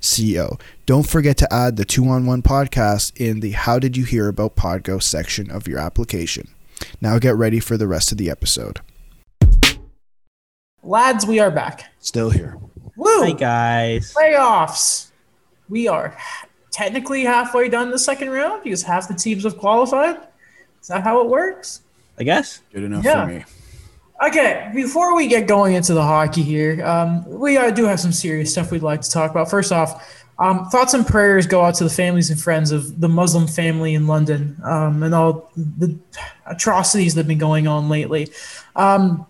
co. Don't forget to add the 2 on 1 podcast in the How Did You Hear About Podgo section of your application. Now get ready for the rest of the episode. Lads, we are back. Still here. Woo! Hi guys. Playoffs. We are technically halfway done the second round because half the teams have qualified. Is that how it works? I guess. Good enough Yeah. for me. Okay, before we get going into the hockey here, um, we uh, do have some serious stuff we'd like to talk about. First off, um, thoughts and prayers go out to the families and friends of the Muslim family in London um, and all the atrocities that have been going on lately. Um,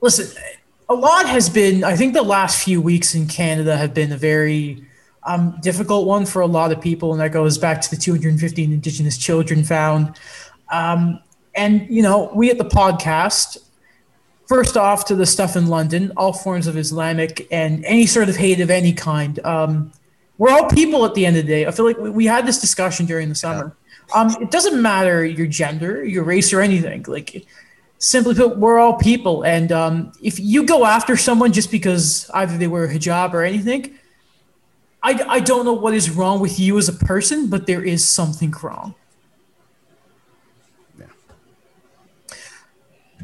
listen, a lot has been, I think the last few weeks in Canada have been a very um, difficult one for a lot of people, and that goes back to the 215 Indigenous children found. Um, and, you know, we at the podcast, first off to the stuff in London, all forms of Islamic and any sort of hate of any kind. Um, we're all people at the end of the day. I feel like we, we had this discussion during the summer. Um, it doesn't matter your gender, your race, or anything. Like, simply put, we're all people. And um, if you go after someone just because either they wear a hijab or anything, I, I don't know what is wrong with you as a person, but there is something wrong.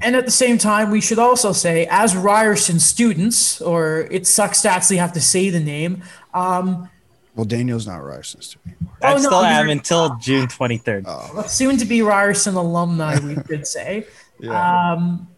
And at the same time, we should also say, as Ryerson students, or it sucks to actually have to say the name, um, Well, Daniel's not racist anymore. I Oh, no, still am you're- until June 23rd. Oh, soon to be Ryerson alumni, we could say. Um,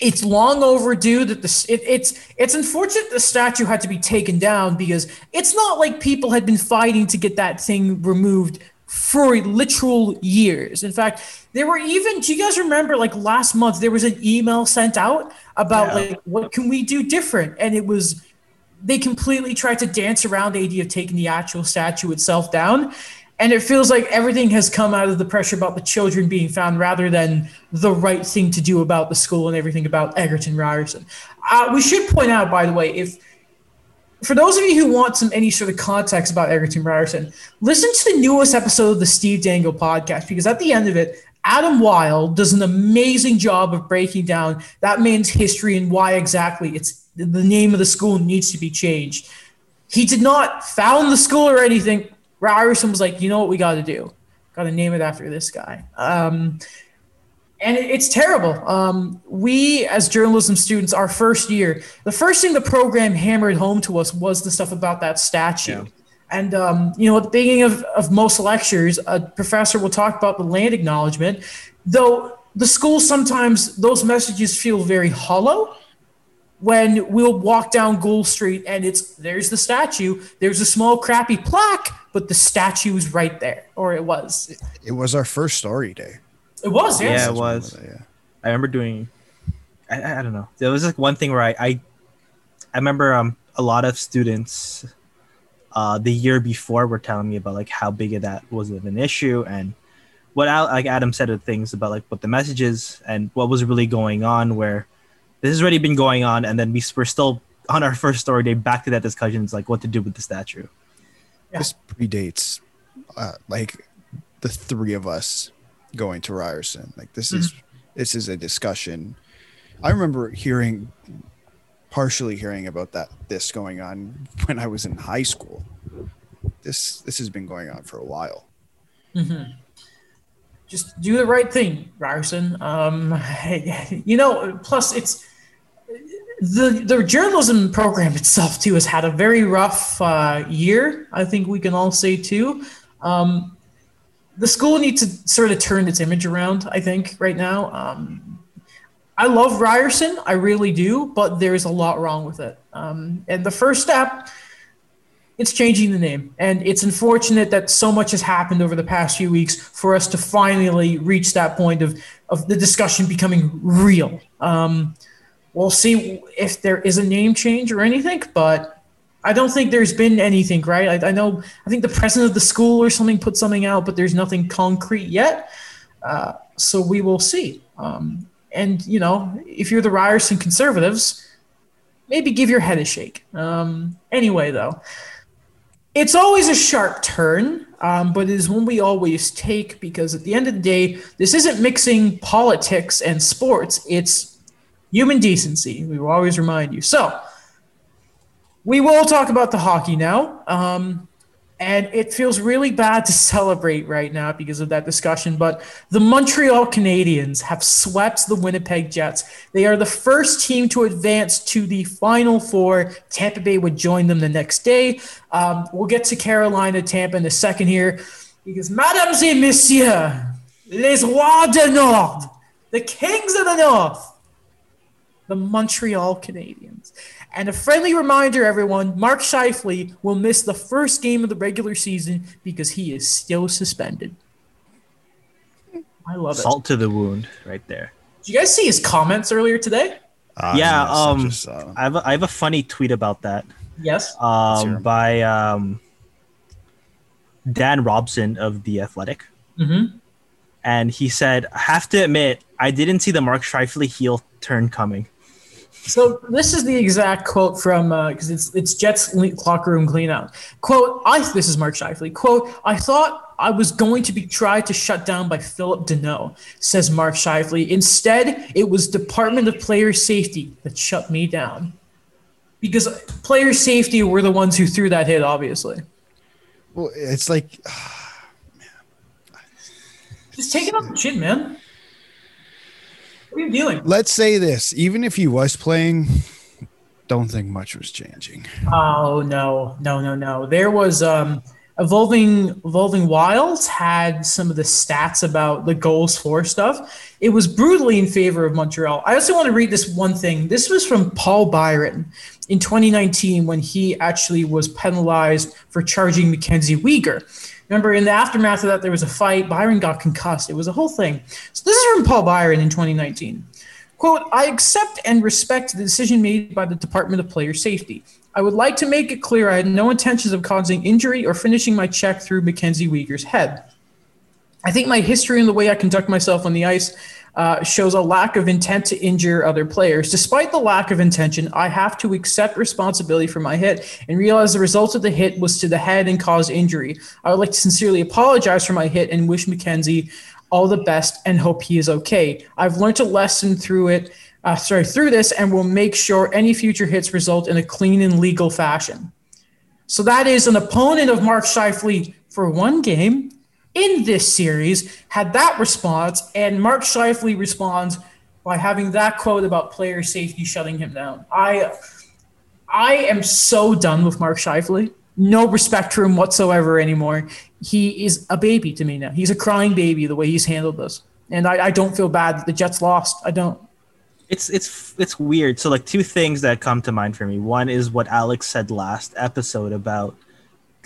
it's long overdue that this it, it's it's unfortunate the statue had to be taken down because it's not like people had been fighting to get that thing removed for literal years. In fact, there were even do you guys remember like last month there was an email sent out about Yeah. like what can we do different and it was they completely tried to dance around the idea of taking the actual statue itself down. And it feels like everything has come out of the pressure about the children being found rather than the right thing to do about the school and everything about Egerton Ryerson. Uh, we should point out, by the way, if for those of you who want some any sort of context about Egerton Ryerson, listen to the newest episode of the Steve Dangle podcast because at the end of it, Adam Wylde does an amazing job of breaking down that man's history and why exactly it's the name of the school needs to be changed. He did not found the school or anything. Ryerson was like, you know what we got to do? Got to name it after this guy. Um, and it's terrible. Um, we, as journalism students, our first year, the first thing the program hammered home to us was the stuff about that statue. Yeah. And um, you know, at the beginning of, of most lectures, a professor will talk about the land acknowledgement, though the school sometimes those messages feel very hollow when we'll walk down Gould Street and it's there's the statue, there's a small crappy plaque, but the statue is right there, or it was. it was our first story day. It was, yes. Yeah, it was. Yeah. I remember doing. I, I I don't know. There was like one thing where I I, I remember um a lot of students, uh, the year before were telling me about like how big of that was of an issue and what Al, like Adam said of things about like what the messages and what was really going on. Where this has already been going on, and then we s- we're still on our first story day back to that discussion. It's like what to do with the statue. Yeah. This predates uh, like the three of us going to Ryerson. Like this is this is a discussion. I remember hearing partially hearing about that this going on when I was in high school. This this has been going on for a while. Mm-hmm. just do the right thing, Ryerson. Um, you know, plus it's the the journalism program itself too has had a very rough uh, year. I think we can all say too. Um, the school needs to sort of turn its image around. I think right now. Um, I love Ryerson, I really do, but there's a lot wrong with it. Um, and the first step it's changing the name. And it's unfortunate that so much has happened over the past few weeks for us to finally reach that point of, of the discussion becoming real. Um, we'll see if there is a name change or anything, but I don't think there's been anything, right? I, I know, I think the president of the school or something put something out, but there's nothing concrete yet. Uh, so we will see. Um, and, you know, if you're the Ryerson conservatives, maybe give your head a shake. Um, anyway, though, it's always a sharp turn, um, but it is one we always take because at the end of the day, this isn't mixing politics and sports, it's human decency. We will always remind you. So, we will talk about the hockey now. Um, and it feels really bad to celebrate right now because of that discussion. But the Montreal Canadiens have swept the Winnipeg Jets. They are the first team to advance to the Final Four. Tampa Bay would join them the next day. Um, we'll get to Carolina, Tampa in a second here because, mesdames et messieurs, les rois du Nord, the kings of the North, the Montreal Canadiens. And a friendly reminder, everyone Mark Scheifele will miss the first game of the regular season because he is still suspended. I love it. Salt to the wound right there. Did you guys see his comments earlier today? Uh, yeah, um, just, uh... I, have a, I have a funny tweet about that. Yes. Um, by um, Dan Robson of The Athletic. Mm-hmm. And he said, I have to admit, I didn't see the Mark Scheifele heel turn coming. So this is the exact quote from because uh, it's it's Jets locker room cleanout. Quote: I this is Mark Scheifele. Quote: I thought I was going to be tried to shut down by Philip Danault, says Mark Scheifele. Instead, it was Department of Player Safety that shut me down because player safety were the ones who threw that hit. Obviously. Well, it's like. Just take it off the chin, man. What are you doing? Let's say this: even if he was playing, don't think much was changing. Oh no, no, no, no. There was um, evolving evolving wilds had some of the stats about the goals for stuff. It was brutally in favor of Montreal. I also want to read this one thing. This was from Paul Byron in 2019 when he actually was penalized for charging Mackenzie Weegar. Remember, in the aftermath of that, there was a fight. Byron got concussed. It was a whole thing. So this is from Paul Byron in 2019. Quote, I accept and respect the decision made by the Department of Player Safety. I would like to make it clear I had no intentions of causing injury or finishing my check through Mackenzie Weegar's head. I think my history and the way I conduct myself on the ice uh, shows a lack of intent to injure other players. Despite the lack of intention, I have to accept responsibility for my hit and realize the result of the hit was to the head and caused injury. I would like to sincerely apologize for my hit and wish Mackenzie all the best and hope he is okay. I've learned a lesson through it, uh, sorry, through this, and will make sure any future hits result in a clean and legal fashion. So that is an opponent of Mark Scheifele for one game in this series had that response, and Mark Scheifele responds by having that quote about player safety shutting him down. I I am so done with Mark Scheifele. No respect for him whatsoever anymore. He is a baby to me now. He's a crying baby the way he's handled this. And I, I don't feel bad that the Jets lost. I don't. It's it's it's weird. So like two things that come to mind for me. One is what Alex said last episode about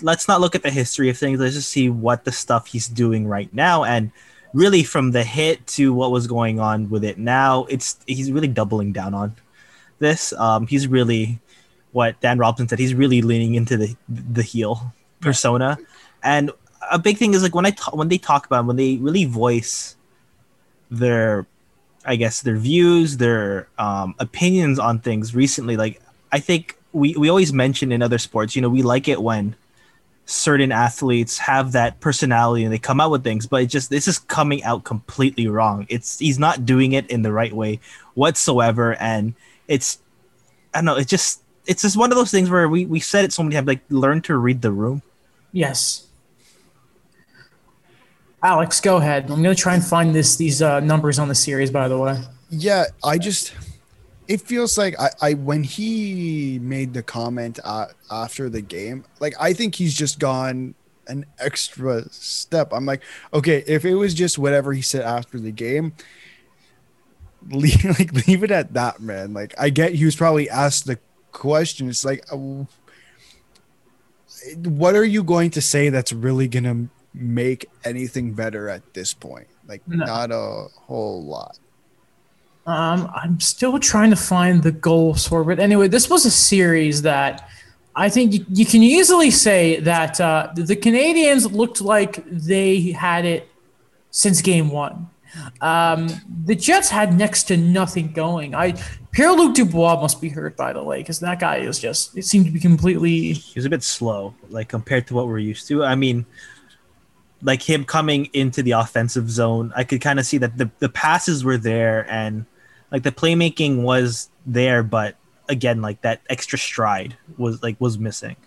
let's not look at the history of things. Let's just see what the stuff he's doing right now. And really, from the hit to what was going on with it now, it's he's really doubling down on this. Um, he's really what Dan Robson said. He's really leaning into the the heel persona. And a big thing is like when I talk, when they talk about when they really voice their I guess their views, their um, opinions on things recently. Like I think we, we always mention in other sports, you know, we like it when certain athletes have that personality and they come out with things but it just this is coming out completely wrong. It's he's not doing it in the right way whatsoever. And it's i don't know it's just it's just one of those things where we we said it so many times like learn to read the room. Yes. Alex go ahead. I'm gonna try and find this these uh, numbers on the series by the way. Yeah i just it feels like I, I when he made the comment uh, after the game, like I think he's just gone an extra step. I'm like, okay, if it was just whatever he said after the game, leave like leave it at that, man. Like I get he was probably asked the question. It's like, uh, what are you going to say that's really gonna make anything better at this point? Like no. not a whole lot. Um, I'm still trying to find the goal for, but anyway, this was a series that I think you, you can easily say that uh, the Canadiens looked like they had it since game one. Um, the Jets had next to nothing going. I Pierre Luc Dubois must be hurt by the way, because that guy is just it seemed to be completely. He was a bit slow, like compared to what we're used to. I mean, like him coming into the offensive zone, I could kind of see that the the passes were there and like the playmaking was there, but again, like that extra stride was like was missing.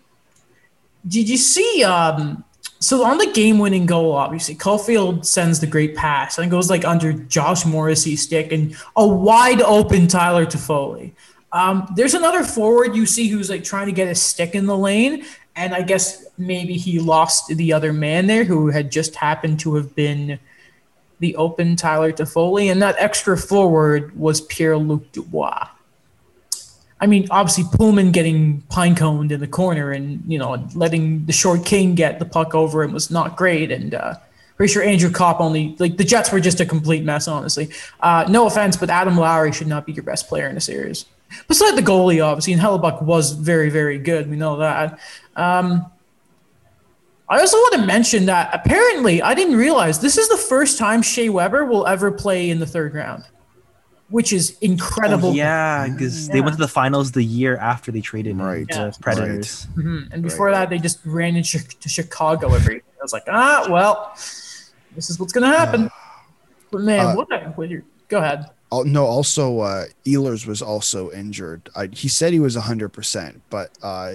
Did you see? Um, so on the game-winning goal, obviously, Caufield sends the great pass and goes like under Josh Morrissey's stick and a wide open Tyler Toffoli. Um, there's another forward you see who's like trying to get a stick in the lane, and I guess maybe he lost the other man there who had just happened to have been the open Tyler Toffoli, and that extra forward was Pierre Luc Dubois. I mean, obviously Poolman getting pine coned in the corner and you know letting the short king get the puck over him was not great. And uh, pretty sure Andrew Copp only like the Jets were just a complete mess. Honestly, uh, no offense, but Adam Lowry should not be your best player in the series. Besides the goalie, obviously, and Hellebuyck was very, very good. We know that. Um, I also want to mention that apparently I didn't realize this is the first time Shea Weber will ever play in the third round which is incredible. Oh, yeah, because yeah. they went to the finals the year after they traded right. the Predators. Right. Mm-hmm. And before right. that, they just ran into Chicago every year. I was like, ah, well, this is what's going to happen. Uh, but man, uh, what, what go ahead. Oh, no, also, uh, Ehlers was also injured. I, he said he was 100%, but uh,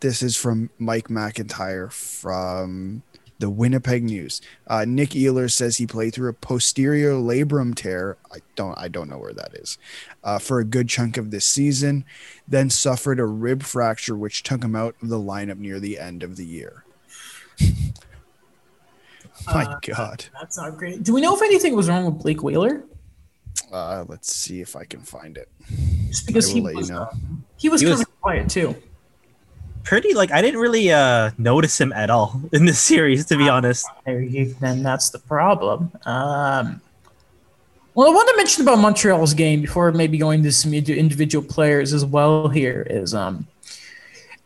this is from Mike McIntyre from the Winnipeg News. Uh, Nik Ehlers says he played through a posterior labrum tear. I don't I don't know where that is. Uh, for a good chunk of this season, then suffered a rib fracture, which took him out of the lineup near the end of the year. My uh, God, that's not great. Do we know if anything was wrong with Blake Wheeler? Uh, let's see if I can find it. Just because he was, you know. he was, he was quiet too pretty like I didn't really uh notice him at all in this series, to be honest. Then that's the problem. Um, well, I want to mention about Montreal's game before maybe going to some individual players as well. Here is um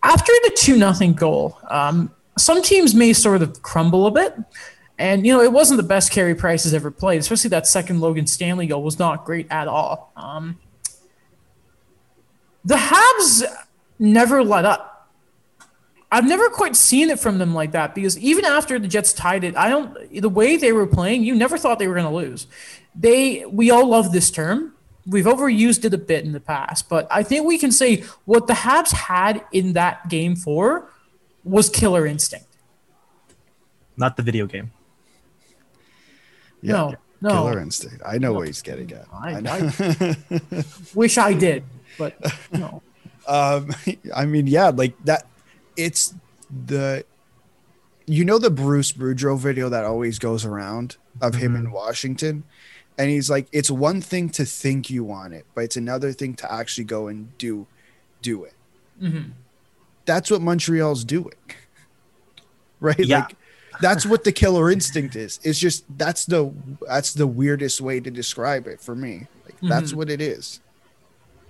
after the two nothing goal, um, some teams may sort of crumble a bit. And you know, it wasn't the best Carey Price has ever played, especially that second Logan Stanley goal was not great at all. Um, the Habs never let up. I've never quite seen it from them like that because even after the Jets tied it, I don't the way they were playing, you never thought they were going to lose. They we all love this term. We've overused it a bit in the past, but I think we can say what the Habs had in that game for was killer instinct. Not the video game. Yeah, no, no. Killer instinct. I know no. what he's getting at. I, I, I wish I did, but no. Um, I mean, yeah, like that it's the you know the Bruce Boudreau video that always goes around of him mm-hmm. in Washington, and he's like, it's one thing to think you want it, but it's another thing to actually go and do do it. Mm-hmm. That's what Montreal's doing, right? Yeah. Like that's what the killer instinct is. It's just that's the that's the weirdest way to describe it for me. Like mm-hmm. that's what it is.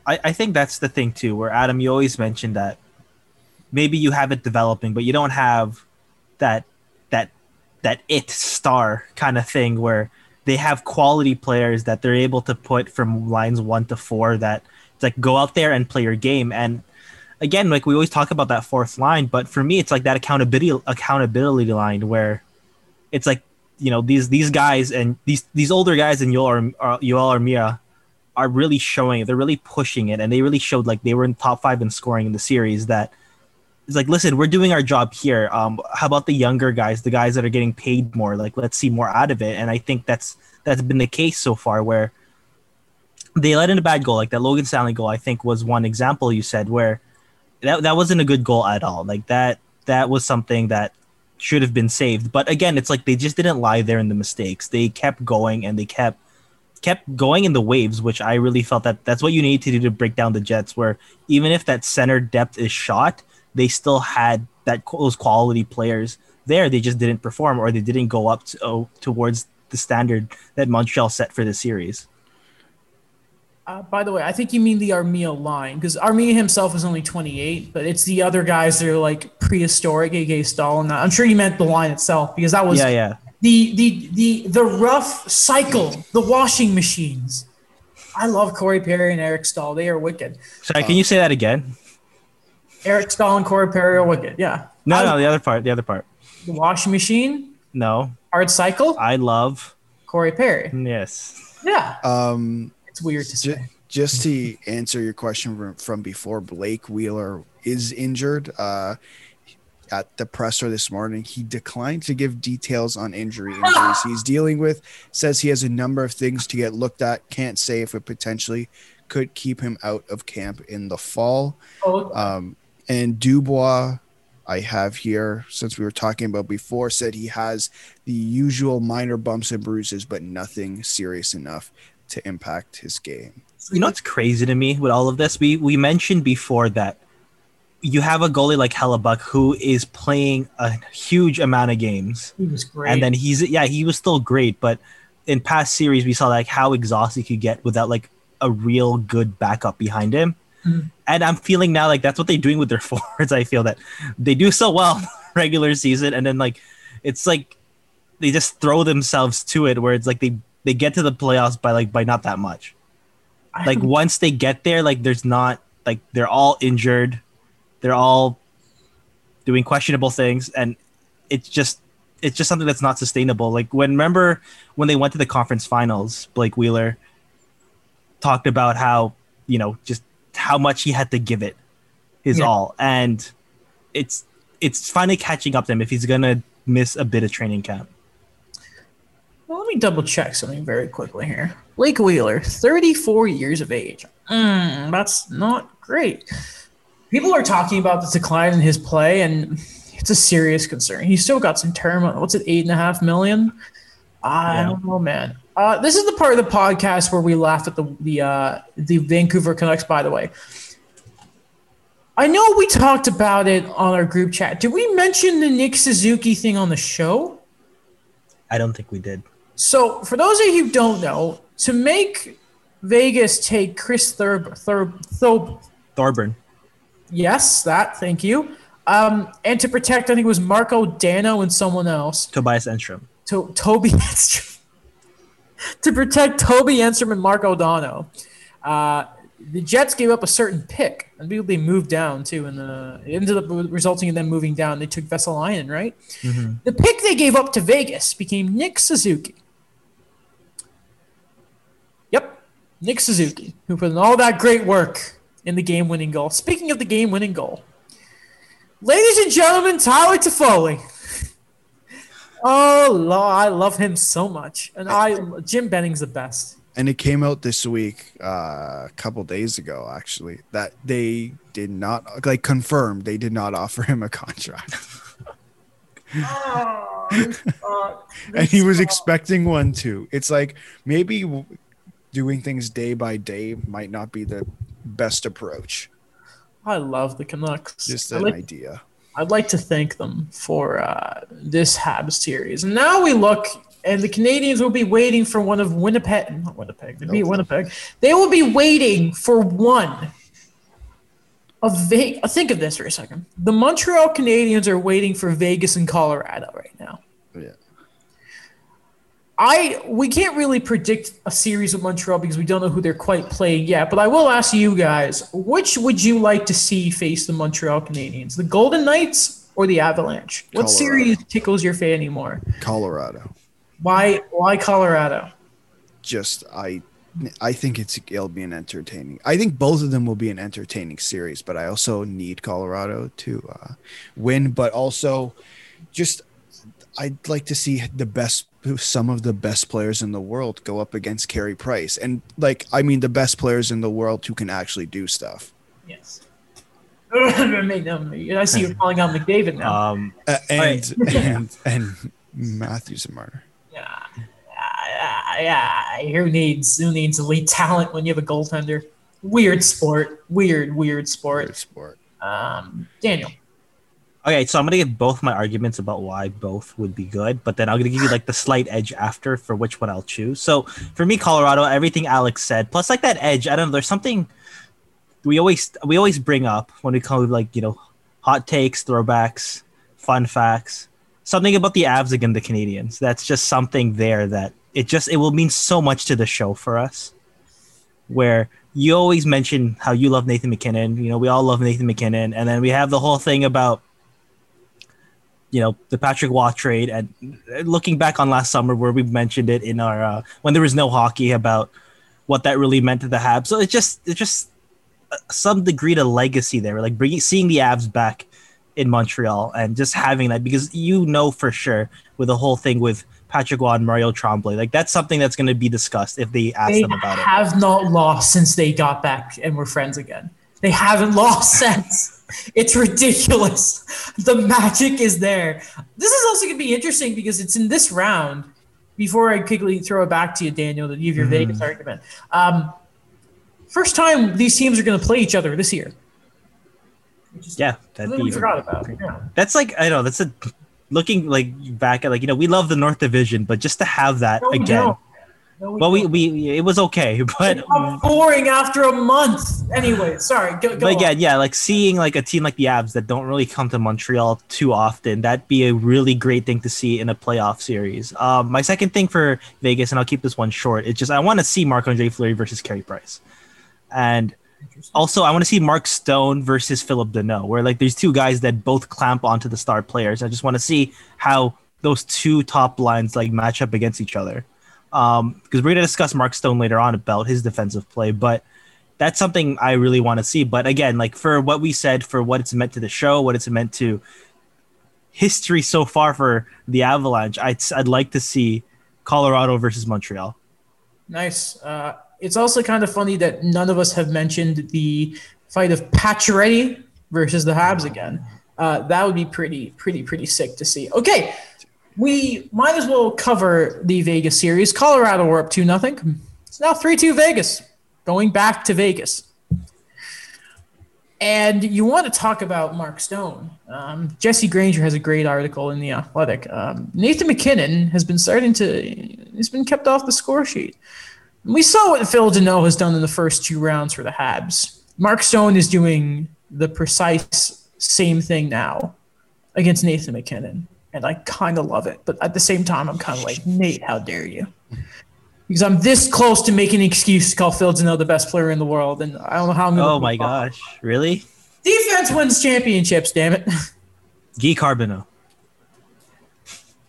I, I think that's the thing too, where Adam, you always mentioned that maybe you have it developing, but you don't have that that that it star kind of thing where they have quality players that they're able to put from lines one to four that it's like go out there and play your game. And again, like we always talk about that fourth line, but for me, it's like that accountability accountability line where it's like you know these these guys and these these older guys and Yoel or Yoel Armia uh, are really showing it. They're really pushing it, and they really showed like they were in top five in scoring in the series. That it's like, listen, we're doing our job here. Um, how about the younger guys, the guys that are getting paid more? Like, let's see more out of it. And I think that's that's been the case so far, where they let in a bad goal, like that Logan Stanley goal. I think was one example you said where that that wasn't a good goal at all. Like that that was something that should have been saved. But again, it's like they just didn't lie there in the mistakes. They kept going and they kept kept going in the waves, which I really felt that that's what you need to do to break down the Jets. Where even if that center depth is shot, they still had that those quality players there. They just didn't perform or they didn't go up to, oh, towards the standard that Montreal set for the series. Uh, by the way, I think you mean the Armia line because Armia himself is only 28, but it's the other guys that are like prehistoric, aka Stalin. I'm sure you meant the line itself because that was Yeah, yeah. the the the the rough cycle, the washing machines. I love Corey Perry and Eric Staal. They are wicked. Sorry, can you say that again? Eric Staal and Corey Perry are wicked. Yeah. No, I- no, the other part. The other part. The washing machine, No, hard cycle, I love. Corey Perry. Yes. Yeah. Um, It's weird to Ju- say. just to answer your question from, from before, Blake Wheeler is injured. Uh, at the presser this morning, he declined to give details on injury injuries he's dealing with. Says he has a number of things to get looked at. Can't say if it potentially could keep him out of camp in the fall. Oh, Um, and Dubois, I have here since we were talking about before, said he has the usual minor bumps and bruises, but nothing serious enough to impact his game. You know what's crazy to me with all of this? We we mentioned before that you have a goalie like Hellebuyck who is playing a huge amount of games, he was great. and then he's yeah he was still great, but in past series we saw like how exhausted he could get without like a real good backup behind him. Mhm. And I'm feeling now like that's what they're doing with their forwards. I feel that they do so well regular season, and then like it's like they just throw themselves to it, where it's like they they get to the playoffs by like by not that much I like once they get there like there's not like they're all injured they're all doing questionable things and it's just it's just something that's not sustainable like when remember when they went to the conference finals blake wheeler talked about how you know just how much he had to give it his Yeah. all and it's it's finally catching up to him if he's gonna miss a bit of training camp Well, let me double check something very quickly here. Blake Wheeler, 34 years of age. Mm, that's not great. People are talking about the decline in his play, and it's a serious concern. He's still got some term. What's it, eight and a half million? I Yeah. don't know, man. Uh, this is the part of the podcast where we laugh at the the uh, the Vancouver Canucks. By the way, I know we talked about it on our group chat. Did we mention the Nick Suzuki thing on the show? i don't think we did. So, for those of you who don't know, to make Vegas take Chris Thurb, Thurb, Thob, thorburn. Yes, that, thank you, um, and to protect, I think it was Marco Dano and someone else, tobias enstrom. To Toby Enstrom, to protect Toby Enstrom and Marco Dano. Uh, the Jets gave up a certain pick. I believe they moved down too, and the it ended up resulting in them moving down. They took Vesalainen, right? Mhm. The pick they gave up to Vegas became Nick Suzuki. Yep, Nick Suzuki, who put in all that great work in the game-winning goal. Speaking of the game-winning goal, ladies and gentlemen, Tyler Toffoli. Oh, Lord, I love him so much, and I Jim Benning's the best. And it came out this week, uh, a couple days ago, actually, that they did not like confirmed they did not offer him a contract, and he was expecting one too. It's like maybe doing things day by day might not be the best approach. I love the Canucks. Just an like- idea. I'd like to thank them for uh, this Habs series. And now we look, and the Canadiens will be waiting for one of Winnipeg. Not Winnipeg. They Nope. Winnipeg. They will be waiting for one of Vegas. Think of this for a second. The Montreal Canadiens are waiting for Vegas and Colorado right now. I we can't really predict a series with Montreal because we don't know who they're quite playing yet. But I will ask you guys, which would you like to see face the Montreal Canadiens, the Golden Knights or the Avalanche? What Colorado. series tickles your fanny more? Colorado. Why why Colorado? Just I, I think it's it'll be an entertaining. I think both of them will be an entertaining series, but I also need Colorado to uh, win. But also, just I'd like to see the best, some of the best players in the world go up against Carey Price, and like I mean the best players in the world who can actually do stuff. Yes. I see you're calling out McDavid now. um Uh, and, Right. and and Matthews and Marner. yeah, yeah, yeah. Who needs who needs elite talent when you have a goaltender? Weird sport. Weird, weird sport. Great sport. Um, Daniel. Okay, so I'm gonna give both my arguments about why both would be good, but then I'm gonna give you like the slight edge after for which one I'll choose. So for me, Colorado, everything Alex said, plus like that edge, I don't know, there's something we always we always bring up when we come like you know hot takes, throwbacks, fun facts, something about the Avs against the Canadiens. That's just something there that it just it will mean so much to the show for us. Where you always mention how you love Nathan MacKinnon, you know, we all love Nathan MacKinnon, and then we have the whole thing about you know the Patrick Roy trade, and looking back on last summer where we mentioned it in our uh, when there was no hockey about what that really meant to the Habs. So it just it just uh, some degree to legacy there, like bringing seeing the Avs back in Montreal and just having that because you know for sure with the whole thing with Patrick Roy and Mario Tremblay, like that's something that's going to be discussed if they ask They them about it. They have not lost since they got back and were friends again. They haven't lost since. It's ridiculous. The magic is there. This is also going to be interesting because it's in this round. Before I quickly throw it back to you, Daniel, to give your Mm-hmm. Vegas argument. Um, first time these teams are going to play each other this year. Is Yeah, that'd be we forgot about. Yeah. That's like I know that's a looking like back at like you know we love the North Division, but just to have that No, again. No, we Well, we, we it was okay, but boring after a month. Anyway, sorry. Go, go but on. again, yeah, like seeing like a team like the Avs that don't really come to Montreal too often, that'd be a really great thing to see in a playoff series. Um, my second thing for Vegas, and I'll keep this one short, it's just I want to see Marc Andre Fleury versus Carey Price, and also I want to see Mark Stone versus Philip Danault, where like there's two guys that both clamp onto the star players. I just want to see how those two top lines like match up against each other. Um, because we're gonna discuss Mark Stone later on about his defensive play, but that's something I really want to see. But again, like for what we said, for what it's meant to the show, what it's meant to history so far for the Avalanche, I'd, I'd like to see Colorado versus Montreal. Nice. Uh, it's also kind of funny that none of us have mentioned the fight of Pacioretty versus the Habs again. Uh, that would be pretty, pretty, pretty sick to see. Okay, we might as well cover the Vegas series. Colorado were up two nothing. It's now three two Vegas, going back to Vegas. And you want to talk about Mark Stone? Um, Jesse Granger has a great article in the Athletic. Um, Nathan MacKinnon has been starting to. He's been kept off the score sheet. We saw what Phil Danault has done in the first two rounds for the Habs. Mark Stone is doing the precise same thing now against Nathan MacKinnon, and I kind of love it. But at the same time, I'm kind of like, Nate, how dare you? Because I'm this close to making an excuse to call Phil Danault the best player in the world, and I don't know how I'm going to. Oh my gosh, really? Defense wins championships, damn it. Guy Carbonneau.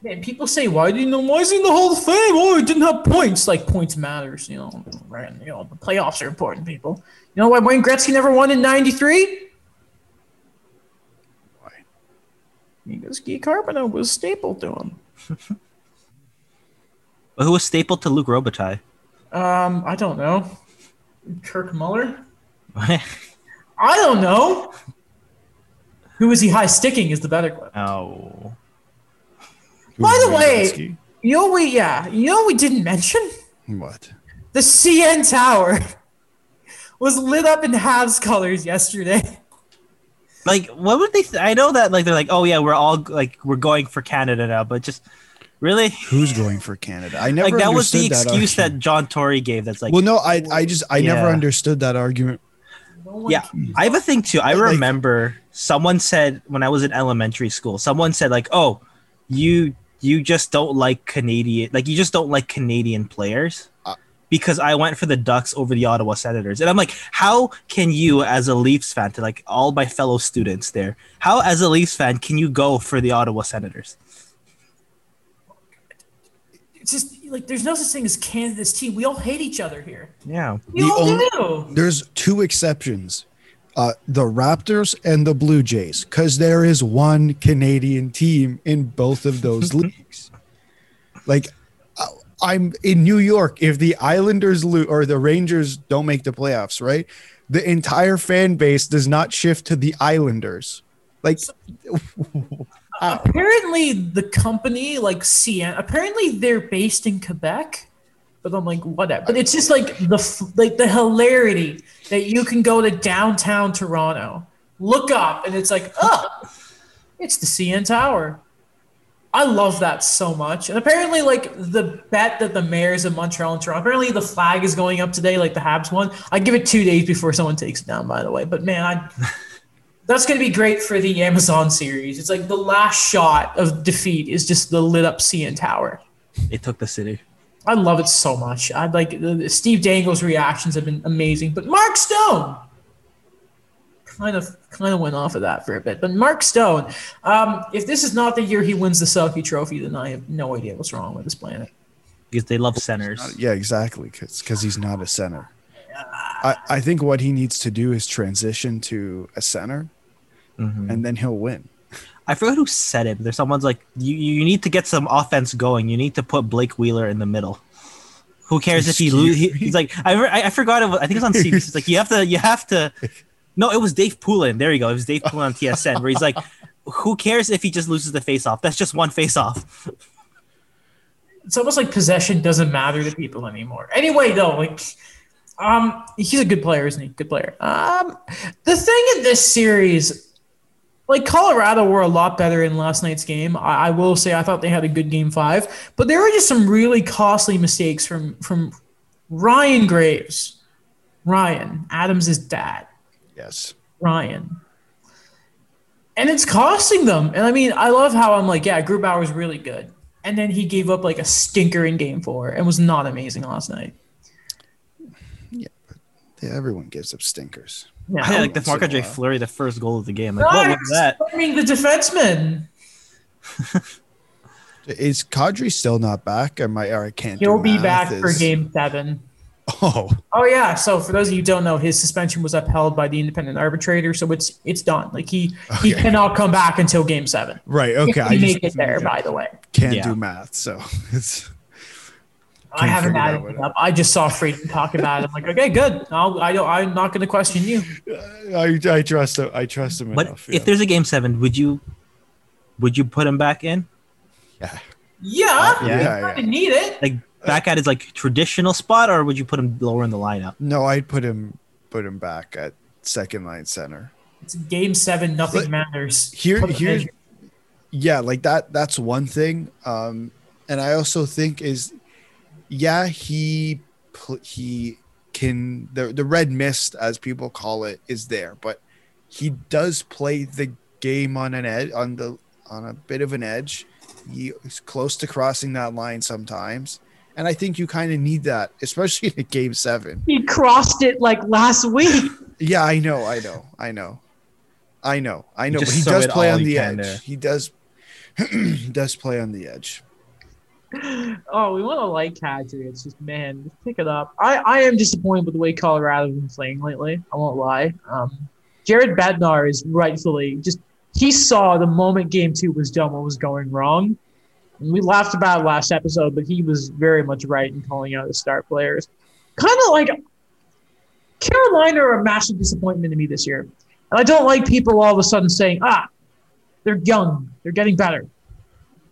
Man, people say, why didn't know why is he in the Hall of Fame? Oh, he didn't have points. Like points matters, you know. Right? You know, the playoffs are important, people. You know why Wayne Gretzky never won in '93? Why? Because Guy Carbonneau was stapled to him. But who was stapled to Luc Robitaille? Um, I don't know. Kirk Muller? I don't know. Who is he high sticking is the better question. oh. By the way- Gretzky? You know we yeah, you know we didn't mention? what? The CN Tower was lit up in Habs colors yesterday. Like, what would they? Th- I know that like they're like, oh yeah, we're all like we're going for Canada now, but just really, Who's going for Canada? I never like that was the excuse that, argument. John Tory gave. That's like, Well, no, I, I just, I never understood that argument. Yeah, I have a thing too. I Like- remember someone said when I was in elementary school, someone said like, "Oh, you you just don't like Canadian, like you just don't like Canadian players." Because I went for the Ducks over the Ottawa Senators. And I'm like, how can you as a Leafs fan to like all my fellow students there, how as a Leafs fan can you go for the Ottawa Senators? it's just like there's no such thing as Canada's team. We all hate each other here. Yeah. We The all only- do. There's two exceptions. Uh, the Raptors and the Blue Jays, because there is one Canadian team in both of those leagues. Like, I'm in New York. If the Islanders lose or the Rangers don't make the playoffs, right? The entire fan base does not shift to the Islanders. Like, Apparently, the company like CN. Apparently, they're based in Quebec. But I'm like, whatever. But it's just like the like the hilarity that you can go to downtown Toronto, look up, and it's like, oh, It's the CN Tower. I love that so much. And apparently, like the bet that the mayors of Montreal and Toronto, apparently the flag is going up today, like the Habs one. I give it two days before someone takes it down, by the way. But man, I that's gonna be great for the Amazon series. It's like the last shot of defeat is just the lit up CN Tower. It took the city. I love it so much. I like the, Steve Dangle's reactions have been amazing. But Mark Stone kind of kind of went off of that for a bit. But Mark Stone, um, if this is not the year he wins the Selke Trophy, then I have no idea what's wrong with this planet. Because they love centers. Yeah, exactly. Because he's not a center. I, I think what he needs to do is transition to a center, Mhm. and then he'll win. I forgot who said it, but there's someone's like, you, you need to get some offense going. You need to put Blake Wheeler in the middle. Who cares if he, lo- he he's like I, I I forgot it was, I think it's on CBS. It's like you have to you have to No, it was Dave Poulin. There you go. It was Dave Poulin on TSN where he's like who cares if he just loses the face off? That's just one face off. It's almost like possession doesn't matter to people anymore. Anyway, though, like, um, he's a good player, isn't he? Good player. Um, the thing in this series, like Colorado were a lot better in last night's game. I, I will say I thought they had a good game five, but there were just some really costly mistakes from from Ryan Graves, Ryan Adams' dad. Yes. Ryan. And it's costing them. And I mean, I love how I'm like, yeah, Grubauer was really good. And then he gave up like a stinker in game four and was not amazing last night. Yeah, everyone gives up stinkers. Yeah. I had, like the once in a Marc-Andre. Fleury, the first goal of the game. Like, what was that? I mean, the defenseman. Is Kadri still not back? Or, my, or I can't. He'll be math, back for game seven. Oh, Oh yeah. So for those of you who don't know, his suspension was upheld by the independent arbitrator. So it's it's done. Like he he cannot come back until game seven. right. Okay. If we I make just it there, by the way. can't Yeah. do math, so it's. I haven't figure that added it up. I just saw Frieden talk about it. I'm like, okay, good. I'll, I don't, I'm not going to question you. Uh, I, I trust him. I trust him But enough. if yeah. there's a game seven, would you would you put him back in? yeah. Yeah, Yeah, I yeah. need it. Like back at his like traditional spot, or would you put him lower in the lineup? No, I'd put him put him back at second line center. It's game seven. Nothing But matters. Here, here, in. yeah, like that. That's one thing. Um, and I also think is, yeah, he he can the the red mist as people call it is there, but he does play the game on an edge on the on a bit of an edge. He's close to crossing that line sometimes, and I think you kind of need that, especially in game seven. He crossed it like last week. Yeah, I know, I know, I know, I know, I know. But he does play on the edge. there. He does. he does play on the edge. oh, we want to like Kadri. It's just man, just pick it up. I, I am disappointed with the way Colorado has been playing lately. I won't lie. Um, Jared Bednar is rightfully just he saw the moment game two was done what was going wrong. And we laughed about it last episode, but he was very much right in calling out the star players. Kind of like Carolina are a massive disappointment to me this year. And I don't like people all of a sudden saying, ah, they're young, they're getting better.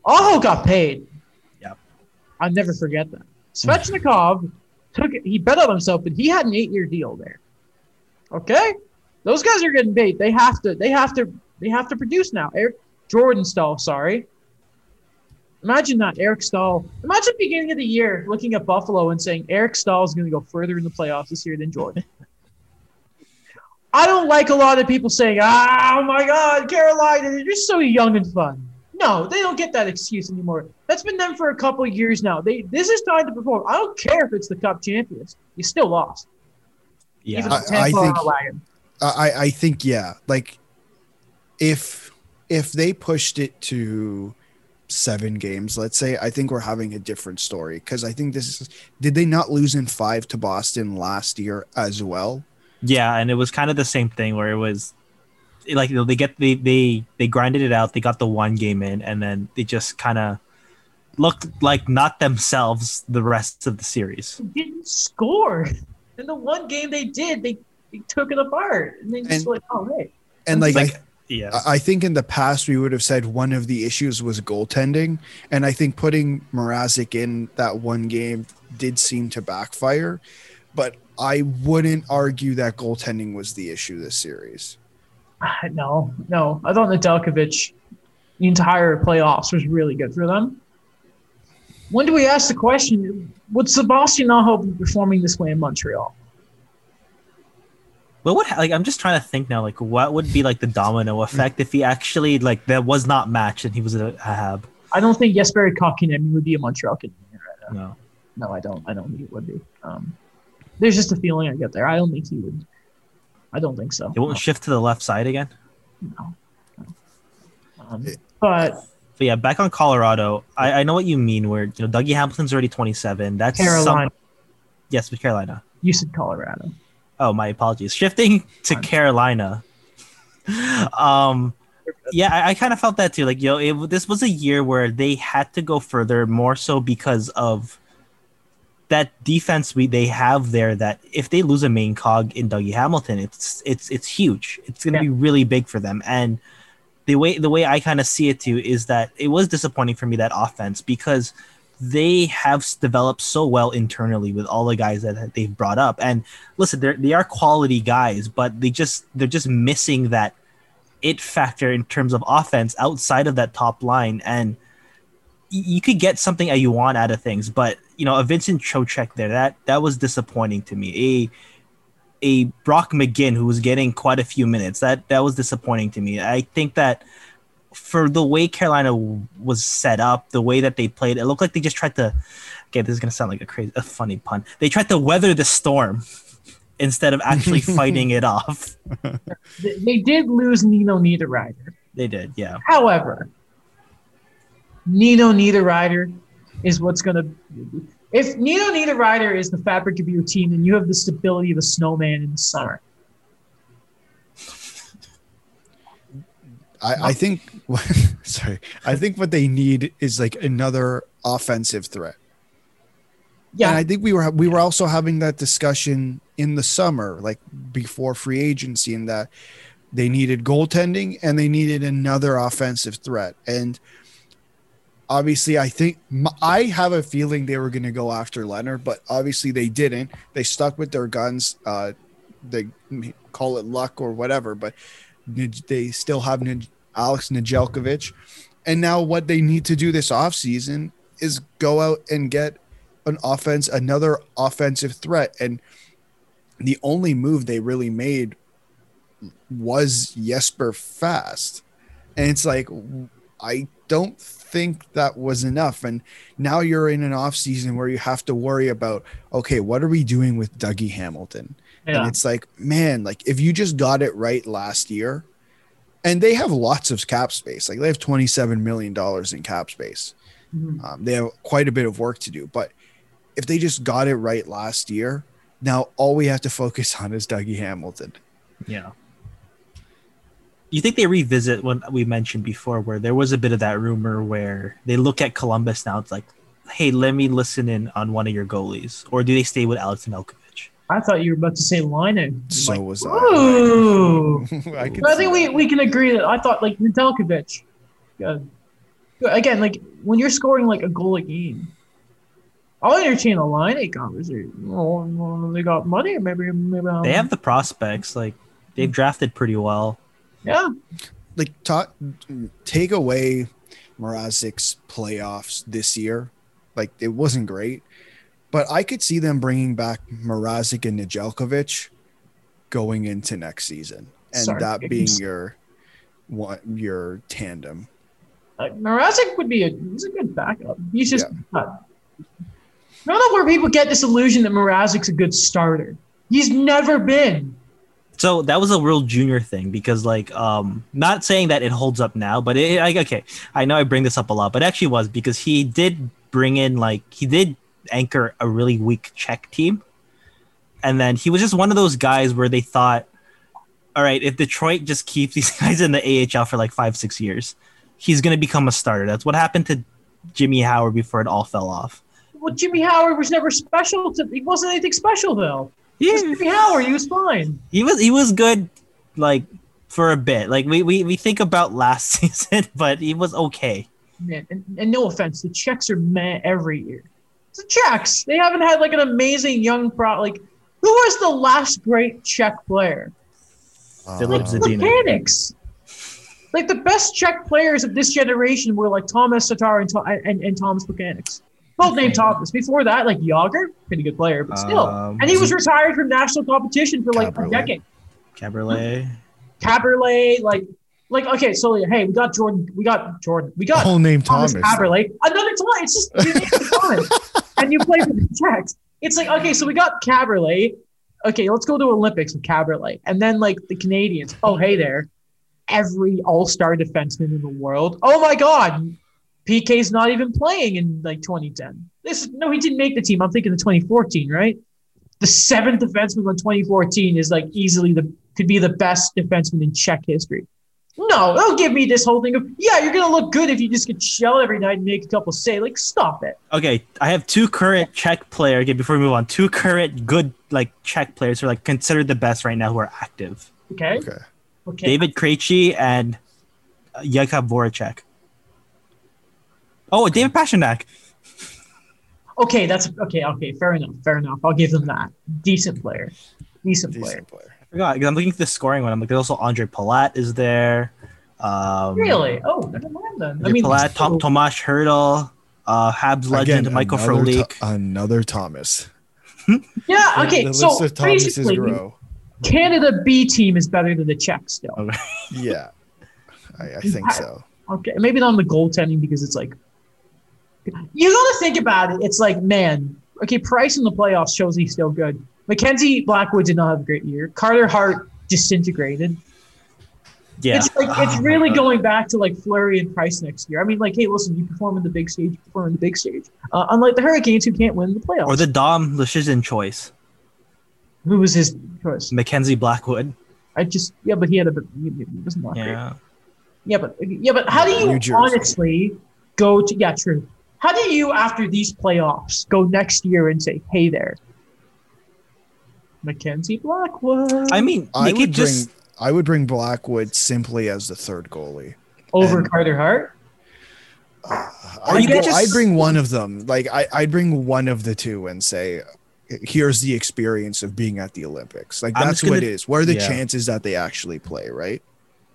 Aho got paid. Yep. I'll never forget that. Svechnikov took it, he bet on himself, but he had an eight year deal there. Okay? Those guys are getting paid. They have to, they have to, they have to produce now. Eric Jordan Staal, sorry. Imagine that, Eric Staal. Imagine beginning of the year looking at Buffalo and saying Eric Staal is going to go further in the playoffs this year than Jordan. I don't like a lot of people saying, ah, "Oh my God, Carolina, they're just so young and fun." No, they don't get that excuse anymore. That's been them for a couple of years now. They this is time to perform. I don't care if it's the Cup champions. You still lost. Yeah, Even I- I think- on a wagon. I I think yeah, like if if they pushed it to seven games, let's say, I think we're having a different story because I think this is. Did they not lose in five to Boston last year as well? yeah, and it was kind of the same thing where it was like you know, they get they they they grinded it out. They got the one game in, and then they just kind of looked like not themselves the rest of the series. They didn't score. In the one game they did, they, they took it apart. And they just And- like, oh hey. And like, Like, I, yeah, I think in the past we would have said one of the issues was goaltending, and I think putting Mrazek in that one game did seem to backfire. But I wouldn't argue that goaltending was the issue this series. No, no. I thought Nedeljkovic the entire playoffs was really good for them. When do we ask the question, would Sebastian Aho be performing this way in Montreal? But what like I'm just trying to think now, like what would be like the domino effect if he actually like that was not matched and he was a, a Hab? I don't think Jesperi Kotkaniemi would be a Montreal Canadian right now. No. No, I don't. I don't think it would be. Um, there's just a feeling I get there. I don't think he would. I don't think so. It won't shift to the left side again. No. no. Um, but But yeah, back on Colorado, I, I know what you mean. Where you know Dougie Hamilton's already 27. That's some- Carolina, yes, with Carolina. you said Colorado. Oh, my apologies. Shifting to Carolina. um, yeah, I, I kind of felt that too. Like, yo, it, this was a year where they had to go further, more so because of that defense we they have there. That if they lose a main cog in Dougie Hamilton, it's it's it's huge. It's gonna Yeah. be really big for them. And the way the way I kind of see it too is that it was disappointing for me that offense because they have developed so well internally with all the guys that they've brought up. And listen, they're they are quality guys, but they just they're just missing that it factor in terms of offense outside of that top line. And you could get something that you want out of things, but you know, a Vincent Trocheck there, that that was disappointing to me. A a Brock McGinn who was getting quite a few minutes. That that was disappointing to me. I think that for the way Carolina was set up, the way that they played, it looked like they just tried to. Okay, this is gonna sound like a crazy, a funny pun. They tried to weather the storm instead of actually fighting it off. They, they did lose Nino Niederreiter. They did, yeah. However, Nino Niederreiter is what's going to. If Nino Niederreiter is the fabric of your team, then you have the stability of a snowman in the summer. I, I think sorry. I think what they need is like another offensive threat. Yeah, And I think we were we were also having that discussion in the summer, like before free agency, in that they needed goaltending and they needed another offensive threat. And obviously, I think I have a feeling they were going to go after Leonard, but obviously they didn't. They stuck with their guns. Uh, they call it luck or whatever, but they still have Alex Nedeljkovic. And now what they need to do this offseason is go out and get an offense, another offensive threat. And the only move they really made was Jesper Fast. And it's like, I don't think that was enough. And now you're in an off season where you have to worry about, okay, what are we doing with Dougie Hamilton? Yeah. And it's like, man, like if you just got it right last year, and they have lots of cap space, like they have $27 million in cap space. Mhm. Um, they have quite a bit of work to do. But if they just got it right last year, now all we have to focus on is Dougie Hamilton. Yeah. You think they revisit what we mentioned before, where there was a bit of that rumor where they look at Columbus now? It's like, hey, let me listen in on one of your goalies, or do they stay with Alex Nedeljkovic? I thought you were about to say Laine. So was I. Ooh. I, could I think we, we can agree that I thought like Nedeljkovic. Good. Again, like when you're scoring like a goal a game, I'll entertain a line eight conversation. Oh, well, they got money, maybe maybe um, They have the prospects, like they've drafted pretty well. yeah. like talk, take away Mrazek's playoffs this year. Like it wasn't great, but I could see them bringing back Mrazek and Nedeljkovic going into next season, and Sorry, that being Giggins. your one your tandem. Like, Mrazek would be a he's a good backup. He's just not. I don't know where people get this illusion that Mrazek's a good starter. He's never been. So that was a real junior thing because, like, um, not saying that it holds up now, but it, like, okay, I know I bring this up a lot, but it actually was because he did bring in, like, he did anchor a really weak Czech team, and then he was just one of those guys where they thought, all right, if Detroit just keeps these guys in the AHL for like five, six years, he's gonna become a starter. That's what happened to Jimmy Howard before it all fell off. Well, Jimmy Howard was never special. To, he wasn't anything special though. Yeah, Jimmy Howard. He was fine. he was he was good like for a bit like we, we we think about last season but he was okay Man, and, and no offense, the Czechs are meh every year. The Czechs. They haven't had like an amazing young pro. Like, who was the last great Czech player? Filip Uh, Zadina. Plekanec. Like the best Czech players of this generation were like Thomas Tatar and, and, and Thomas Plekanec. Both named Thomas. Before that, like Jagr, pretty good player, but still. Um, and he was retired from national competition for like a decade. Kaberle. Kaberle, like, like okay, so hey, we got Jordan, we got Jordan, we got Whole name Thomas, Thomas. Kaberle. Another time, it's just Thomas, and you play for the Czechs. It's like okay, so we got Kaberle. Okay, let's go to Olympics with Kaberle, and then like the Canadians. Oh, hey there, every All Star defenseman in the world. Oh my God, PK's not even playing in like 2010. This no, he didn't make the team. I'm thinking the 2014, right? The seventh defenseman on 2014 is like easily the could be the best defenseman in Czech history. No, don't give me this whole thing of yeah, you're gonna look good if you just get shelled every night and make a couple say like stop it. Okay, I have two current Czech players. Okay, before we move on, two current good like Czech players who are like considered the best right now who are active. Okay. Okay. Okay. David Krejci and uh, Jakub Voracek. Oh, David Pastrnak. Okay, that's okay. Okay, fair enough. Fair enough. I'll give them that. Decent player. Decent, player. Decent player. I forgot because I'm looking at the scoring one. I'm like, there's also Andre Palat is there. Um, Really? Oh, never mind then. I Andre mean, Palat, Tom, Tomas Hertl, uh, Habs legend Again, Michael another Frolik. Tho- another Thomas. yeah. Okay. the so of Thomases basically, grow. Canada B team is better than the Czech still. Okay. Yeah, I, I think so. Okay, maybe not on the goaltending because it's like you got to think about it. It's like man, okay, Price in the playoffs shows he's still good. Mackenzie Blackwood did not have a great year. Carter Hart disintegrated. Yeah, It's like it's Oh really going back to like Fleury and Price next year. I mean, like, hey, listen, you perform in the big stage, you perform in the big stage. Uh, unlike the Hurricanes, who can't win the playoffs. or the Dom Luszczyszyn choice, who was his choice? Mackenzie Blackwood. I just yeah, but he had a bit. He, he was not great. Yeah, Yeah, but yeah, but how do you honestly go to? Yeah, true. How do you, after these playoffs, go next year and say, "Hey there, Mackenzie Blackwood"? I mean, I they would could bring. just I would bring Blackwood simply as the third goalie. over and- Carter Hart. Uh, I you could would just- I'd bring one of them. Like I, I'd bring one of the two and say, "Here's the experience of being at the Olympics." Like that's what it gonna- is. What are the yeah. chances that they actually play? Right?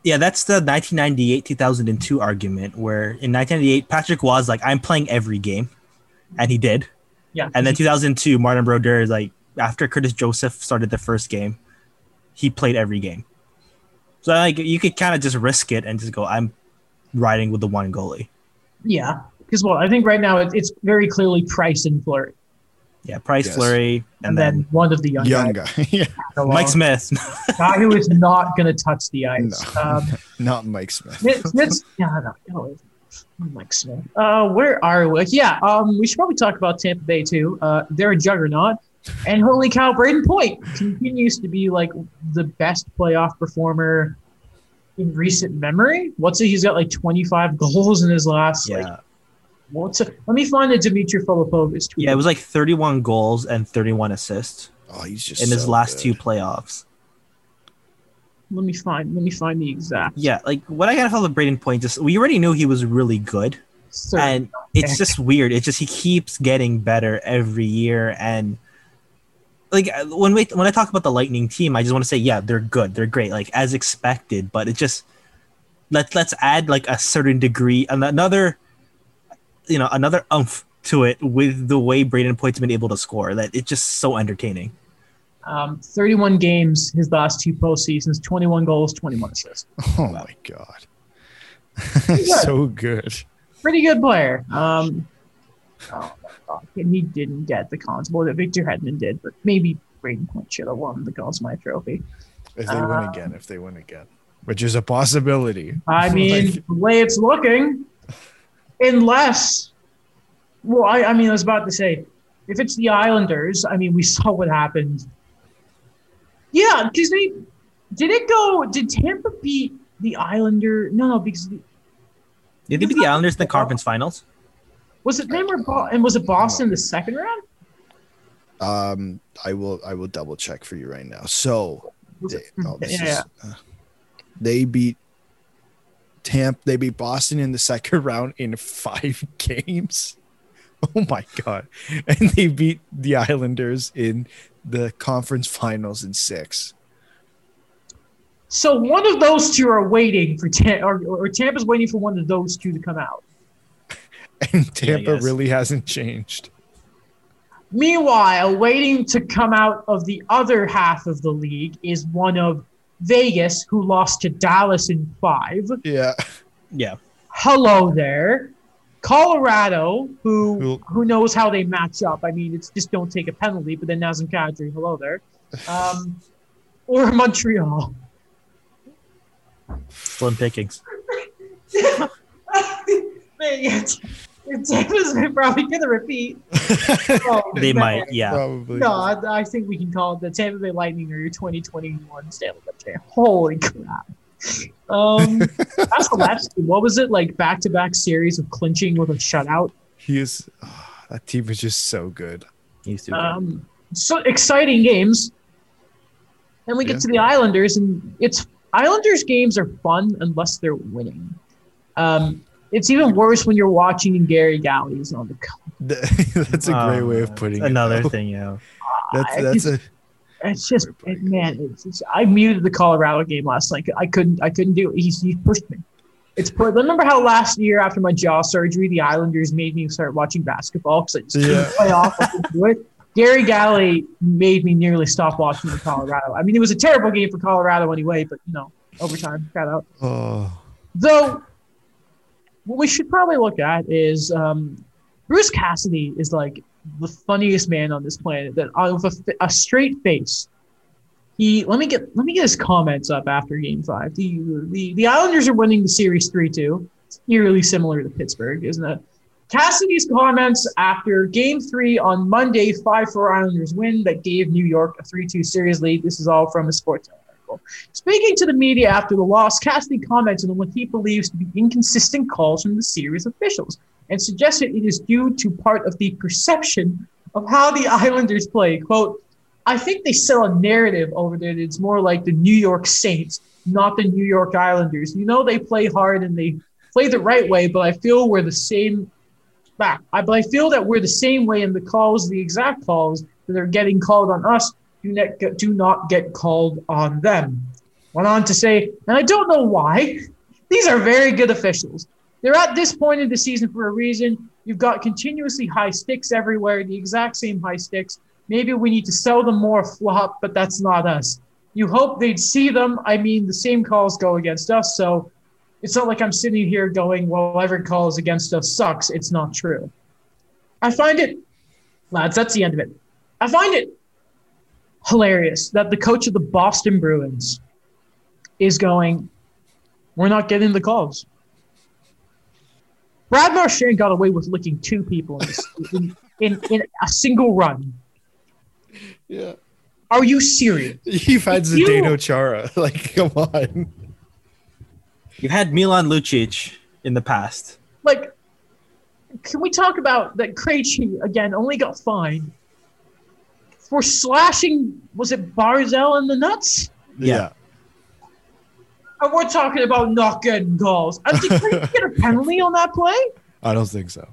Yeah, that's the 1998 2002 argument where in 1998 Patrick was like, I'm playing every game, and he did. Yeah, And then 2002 Martin Brodeur is like, after Curtis Joseph started the first game, he played every game. So like you could kind of just risk it and just go, I'm riding with the one goalie. yeah, because well, I think right now it, it's very clearly Price and Fleury, Yeah, Price Yes. Fleury, and, and, then, then, one of the young, Young guys, guy. yeah. Mike Smith. guy who is not going to touch the ice. No. Um, Not Mike Smith. Smith, Smith's, yeah, no, get away from me. Mike Smith. Uh, where are we? Yeah, um, we should probably talk about Tampa Bay too. Uh, they're a juggernaut, and holy cow, Brayden Point continues to be like the best playoff performer in recent memory. What's it? He's got like 25 goals in his last. yeah, Like, what's it? Let me find the Dimitri Filipovic tweet. yeah, it was like 31 goals and 31 assists Oh, he's just in his last good. two playoffs. Let me find. Let me find the exact. Yeah, like what I kind of felt with Brayden Point, just we already knew he was really good. Third. and it's just weird. It's just he keeps getting better every year, and like uh, when we when I talk about the Lightning team, I just want to say, yeah, they're good, they're great, like as expected. But it just let's let's add like a certain degree and another, you know, another umph to it with the way Brayden Point's been able to score. That it's just so entertaining. um, 31 games his last two postseasons, 21 goals, 21 assists. Oh my god. so good. pretty good player. Um, oh my and he didn't get the constable that Victor Hedman did, but maybe Brayden Point should have won the Conn Smythe Trophy. If they win Uh, again, if they win again, which is a possibility. I mean, Like, the way it's looking, unless, well, I, I mean, I was about to say, if it's the Islanders, I mean, we saw what happened. Yeah, because they did it go? Did Tampa beat the Islander? No, no, because the, Did they beat the Islanders in the conference finals? Was it them or Bo- and was it Boston in the second round? um, I will. I will double check for you right now. So, they, oh, this yeah, is, uh, they beat Tampa. They beat Boston in the second round in five games. Oh my god! And they beat the Islanders in the conference finals in six. So one of those two are waiting for Tampa, or, or Tampa's waiting for one of those two to come out. And Tampa guess. really hasn't changed. Meanwhile, waiting to come out of the other half of the league is one of Vegas, who lost to Dallas in five. Yeah. Yeah. Hello there. Colorado, who Who- who knows how they match up. I mean, it's just don't take a penalty, but then Nazem Kadri, hello there. Um, or Montreal. Slim pickings. Man, yeah, Tampa's probably going to repeat. Oh, They might, yeah. Probably. No, I, I think we can call it the Tampa Bay Lightning or your 2021 Stanley Cup champ. Holy crap. Um, Vasilevskiy, what was it like back to back series of clinching with a shutout? He is. ah, that team is just so good. He's too good. Um, so exciting games. Then we get Yeah. to the Islanders, and it's Islanders games are fun unless they're winning. Um, it's even worse when you're watching and Garry Galley is on the cover. That's a great way of Uh, putting another it. though. thing, yeah. That's I that's just- a It's just it, man. It's, it's, I muted the Colorado game last night. I couldn't. I couldn't do it. He's, he pushed me. It's put. Remember how last year after my jaw surgery, the Islanders made me start watching basketball because I just couldn't Yeah. play off. I couldn't do it. Garry Galley made me nearly stop watching the Colorado. I mean, it was a terrible game for Colorado anyway, but you know, overtime, got out. oh Though, what we should probably look at is um, Bruce Cassidy is like the funniest man on this planet. That of a, a straight face, he let me get let me get his comments up after Game Five. The the, the Islanders are winning the series three two. It's eerily similar to Pittsburgh, isn't it? Cassidy's comments after Game Three on Monday, five four Islanders win that gave New York a three two series lead. This is all from a sports Speaking to the media after the loss, Cassidy commented on what he believes to be inconsistent calls from the series officials and suggested it is due to part of the perception of how the Islanders play. Quote, I think they sell a narrative over there that it's more like the New York Saints, not the New York Islanders. You know, they play hard and they play the right way, but I feel we're the same back. I, but I feel that we're the same way in the calls, the exact calls that are getting called on us do not get, do not get called on them. Went on to say, and I don't know why. These are very good officials. They're at this point in the season for a reason. You've got continuously high sticks everywhere, the exact same high sticks. Maybe we need to sell them more flop, but that's not us. You hope they'd see them. I mean, the same calls go against us, so it's not like I'm sitting here going, well, every call is against us sucks. It's not true. I find it, lads, that's the end of it. I find it hilarious that the coach of the Boston Bruins is going, we're not getting the calls. Brad Marchand got away with licking two people in, in, in, in a single run. yeah. Are you serious? You've had You- Zdeno Chara. Like, come on. You've had Milan Lucic in the past. Like, can we talk about that Krejci, again, only got fined for slashing, was it Barzal in the nuts? Yeah. And we're talking about not getting calls. And did Krejci get a penalty on that play? I don't think so.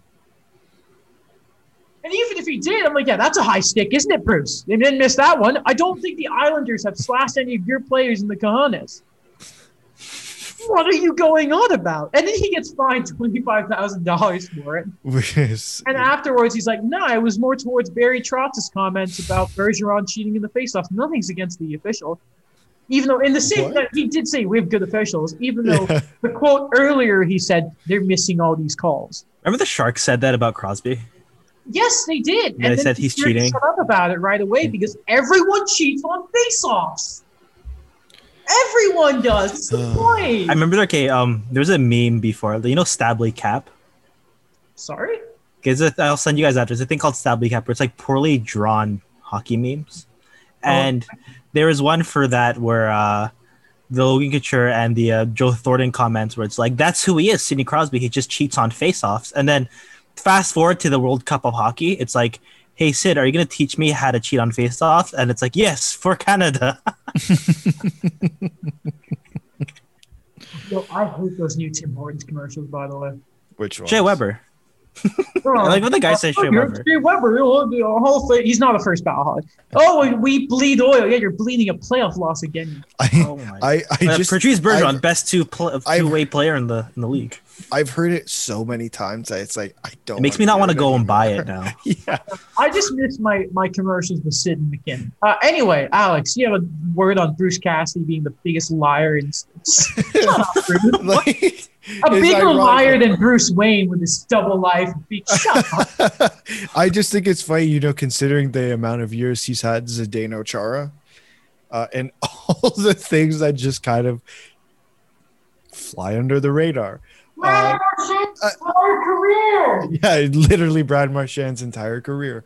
And even if he did, I'm like, yeah, that's a high stick, isn't it, Bruce? They didn't miss that one. I don't think the Islanders have slashed any of your players in the cojones. What are you going on about? And then he gets fined twenty-five thousand dollars for it. Which And afterwards, he's like, "No, it was more towards Barry Trotz's comments about Bergeron cheating in the faceoff. Nothing's against the official." Even though in the same, What? he did say we have good officials. Even though Yeah. the quote earlier, he said they're missing all these calls. Remember the Sharks said that about Crosby? Yes, they did. And they then said he's Pittsburgh cheating. Shut up about it right away because everyone cheats on faceoffs. Everyone does. It's the point. I remember, okay, um, there was a meme before. You know Stably Cap? Sorry. Because I'll send you guys after. There's a thing called Stably Cap where it's like poorly drawn hockey memes. And there was one for that where uh, the Logan Couture and the uh, Joe Thornton comments where it's like, that's who he is, Sidney Crosby. He just cheats on faceoffs. And then fast forward to the World Cup of Hockey. It's like, hey, Sid, are you going to teach me how to cheat on Face Off? And it's like, yes, for Canada. Yo, I hate those new Tim Hortons commercials. By the way, which one? Jay Weber. Oh, like when the guy says Shea you're Weber. Shea Weber, the Hall of He's not a first ballot hog. Oh, we- we bleed oil. Yeah, you're bleeding a playoff loss again. I, Oh my. I, I Uh, just Patrice Bergeron, I've- best two pl- two way player in the in the league. I've heard it so many times that it's like I don't. It makes me not want to go and buy it now. yeah, I just miss my my commercials with Sid and MacKinnon. Uh, anyway, Alex, you have a word on Bruce Cassidy being the biggest liar in. Like, A bigger liar than Bruce Wayne with his double life. Shut up. I just think it's funny, you know, considering the amount of years he's had Zdeno Chara, uh, and all the things that just kind of fly under the radar. Brad Uh, career. yeah, literally Brad Marchand's entire career.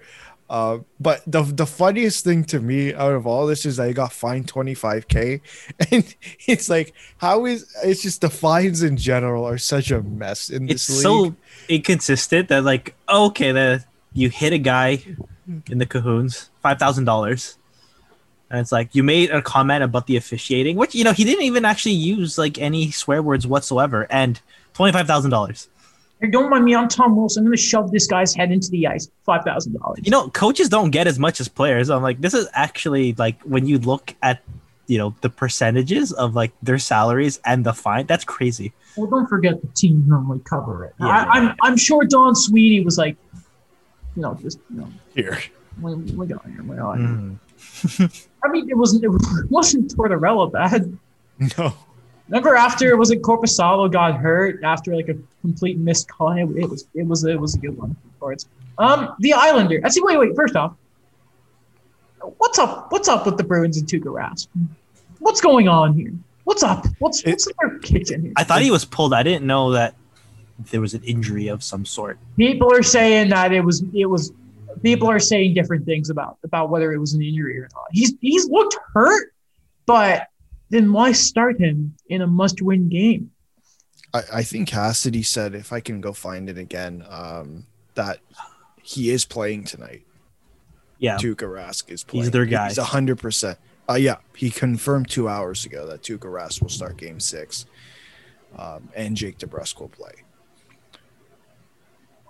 Uh, but the the funniest thing to me out of all this is that he got fined 25k, and it's like, how is it's just the fines in general are such a mess in It's this league. It's so inconsistent that like okay, the you hit a guy in the cahoons, five thousand dollars. And it's like you made a comment about the officiating, which you know he didn't even actually use like any swear words whatsoever, and twenty five thousand dollars. Hey, don't mind me. I'm Tom Wilson. I'm going to shove this guy's head into the ice. Five thousand dollars. You know, coaches don't get as much as players. I'm like, this is actually like when you look at you know the percentages of like their salaries and the fine, that's crazy. Well, don't forget the teams normally cover it. Yeah, I, yeah, I'm. I'm sure Don Sweeney was like, you know, just you know, here. we, we got here. We got here. Mm. I mean, it wasn't it wasn't Tortorella bad. No. Remember after it was it Korpisalo got hurt after like a complete missed call? It, it was it was it was a good one for it. Um, the Islander. I see. Wait, wait. First off, what's up? What's up with the Bruins and Tuukka Rask? What's going on here? What's up? What's what's in their kitchen here? I thought he was pulled. I didn't know that there was an injury of some sort. people are saying that it was it was people are saying different things about about whether it was an injury or not. He's he's looked hurt, but then why start him in a must-win game? I, I think Cassidy said, if I can go find it again, um, that he is playing tonight. Yeah, Tuukka Rask is playing. He's their guy. He's hundred percent. Uh, yeah, he confirmed two hours ago that Tuukka Rask will start Game Six, um, and Jake DeBrusk will play.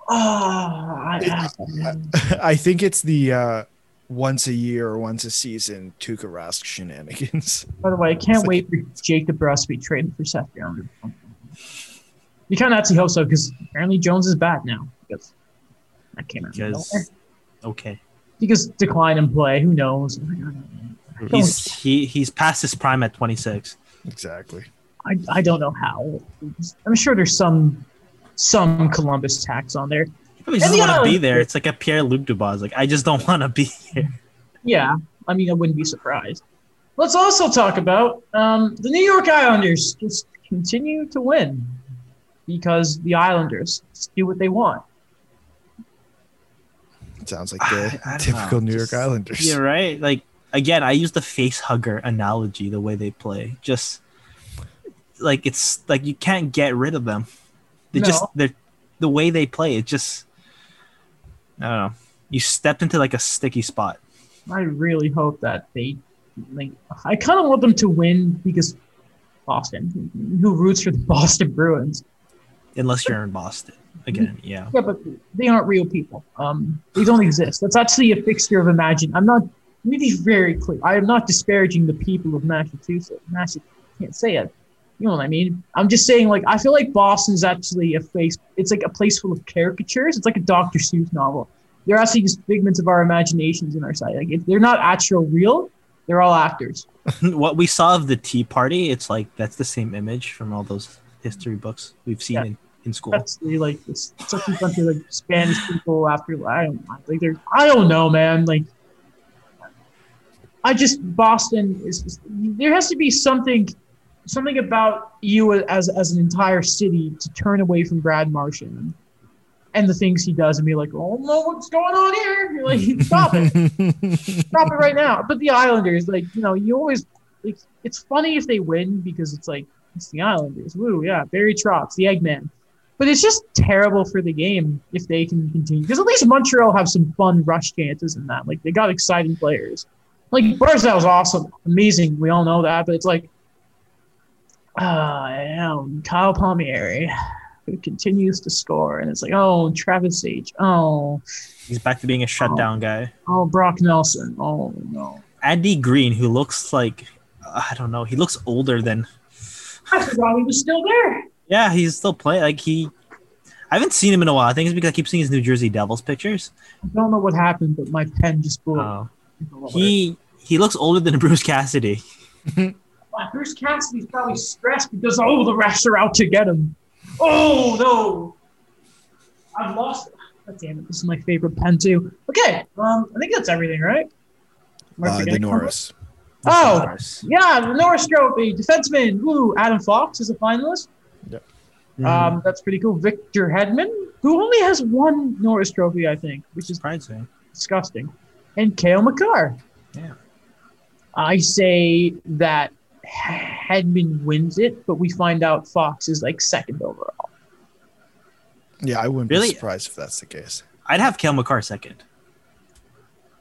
Ah, I, I think it's the uh, once a year or once a season Tuukka Rask shenanigans. by the way, I can't It's wait for Jake DeBrusk to be traded for Seth Jones. You kind of actually hope so because apparently Jones is back now. Because that came out because okay, because decline in play. Who knows? he's he he's past his prime at 26. exactly. I, I don't know how. I'm sure there's some some Columbus tax on there. He And doesn't want to be there. It's like a Pierre Luc Dubois. Like I just don't want to be here. Yeah, I mean I wouldn't be surprised. Let's also talk about um, the New York Islanders just continue to win because the Islanders just do what they want. It sounds like the I- I typical know, New York just- Islanders. Yeah, right. Like again, I use the face hugger analogy. The way they play, just like it's like you can't get rid of them. They just they're the way they play. It just I don't know. You stepped into like a sticky spot. I really hope that they like. I kind of want them to win because Boston, who roots for the Boston Bruins. Unless you're in Boston again, yeah. Yeah, but they aren't real people. Um, they don't exist. That's actually a fixture of imagine. I'm not. Let me be very clear. I am not disparaging the people of Massachusetts. Massachusetts can't say it. You know what I mean? I'm just saying, like, I feel like Boston's actually a place. It's like a place full of caricatures. It's like a Dr. Seuss novel. They're actually just figments of our imaginations in our side. Like, if they're not actual real, they're all actors. what we saw of the Tea Party, it's like that's the same image from all those history books we've seen Yeah. in, in school. That's the, like it's such a bunch of like Spanish people after I don't know, like they're I don't know, man. Like I just Boston is just, there has to be something something about you as as an entire city to turn away from Brad Marchand and the things he does and be like, oh no, what's going on here? You're like, stop it. Stop it right now. But the Islanders, like, you know, you always like it's funny if they win because it's like it's the Islanders. Woo, yeah, Barry Trotz, the Eggman. But it's just terrible for the game if they can continue. Because at least Montreal have some fun rush chances in that. Like they got exciting players. Like Barzal's awesome, amazing. We all know that. But it's like, I don't Kyle Palmieri. who continues to score, and it's like, oh, Travis H. Oh, He's back to being a shutdown oh. guy. oh, Brock Nelson. Oh no. Andy Greene, who looks like I don't know, he looks older than. I forgot he was still there. Yeah, he's still playing. Like he, I haven't seen him in a while. I think it's because I keep seeing his New Jersey Devils pictures. I don't know what happened, but my pen just blew. Up. he he looks older than Bruce Cassidy. Wow, Bruce Cassidy's probably stressed because oh, the refs are out to get him. Oh no, I've lost. God damn it! This is my favorite pen too. Okay, um, I think that's everything, right? Uh, the? Norris. Oh, Norris. yeah, the Norris Trophy, defenseman. Woo, Adam Fox is a finalist. Mhm. Um, that's pretty cool. Victor Hedman, who only has one Norris Trophy, I think, which is surprising. disgusting. And Cale Makar. Yeah. I say that Hedman wins it, but we find out Fox is like second overall. Yeah, I wouldn't Really? be surprised if that's the case. I'd have Cale Makar second.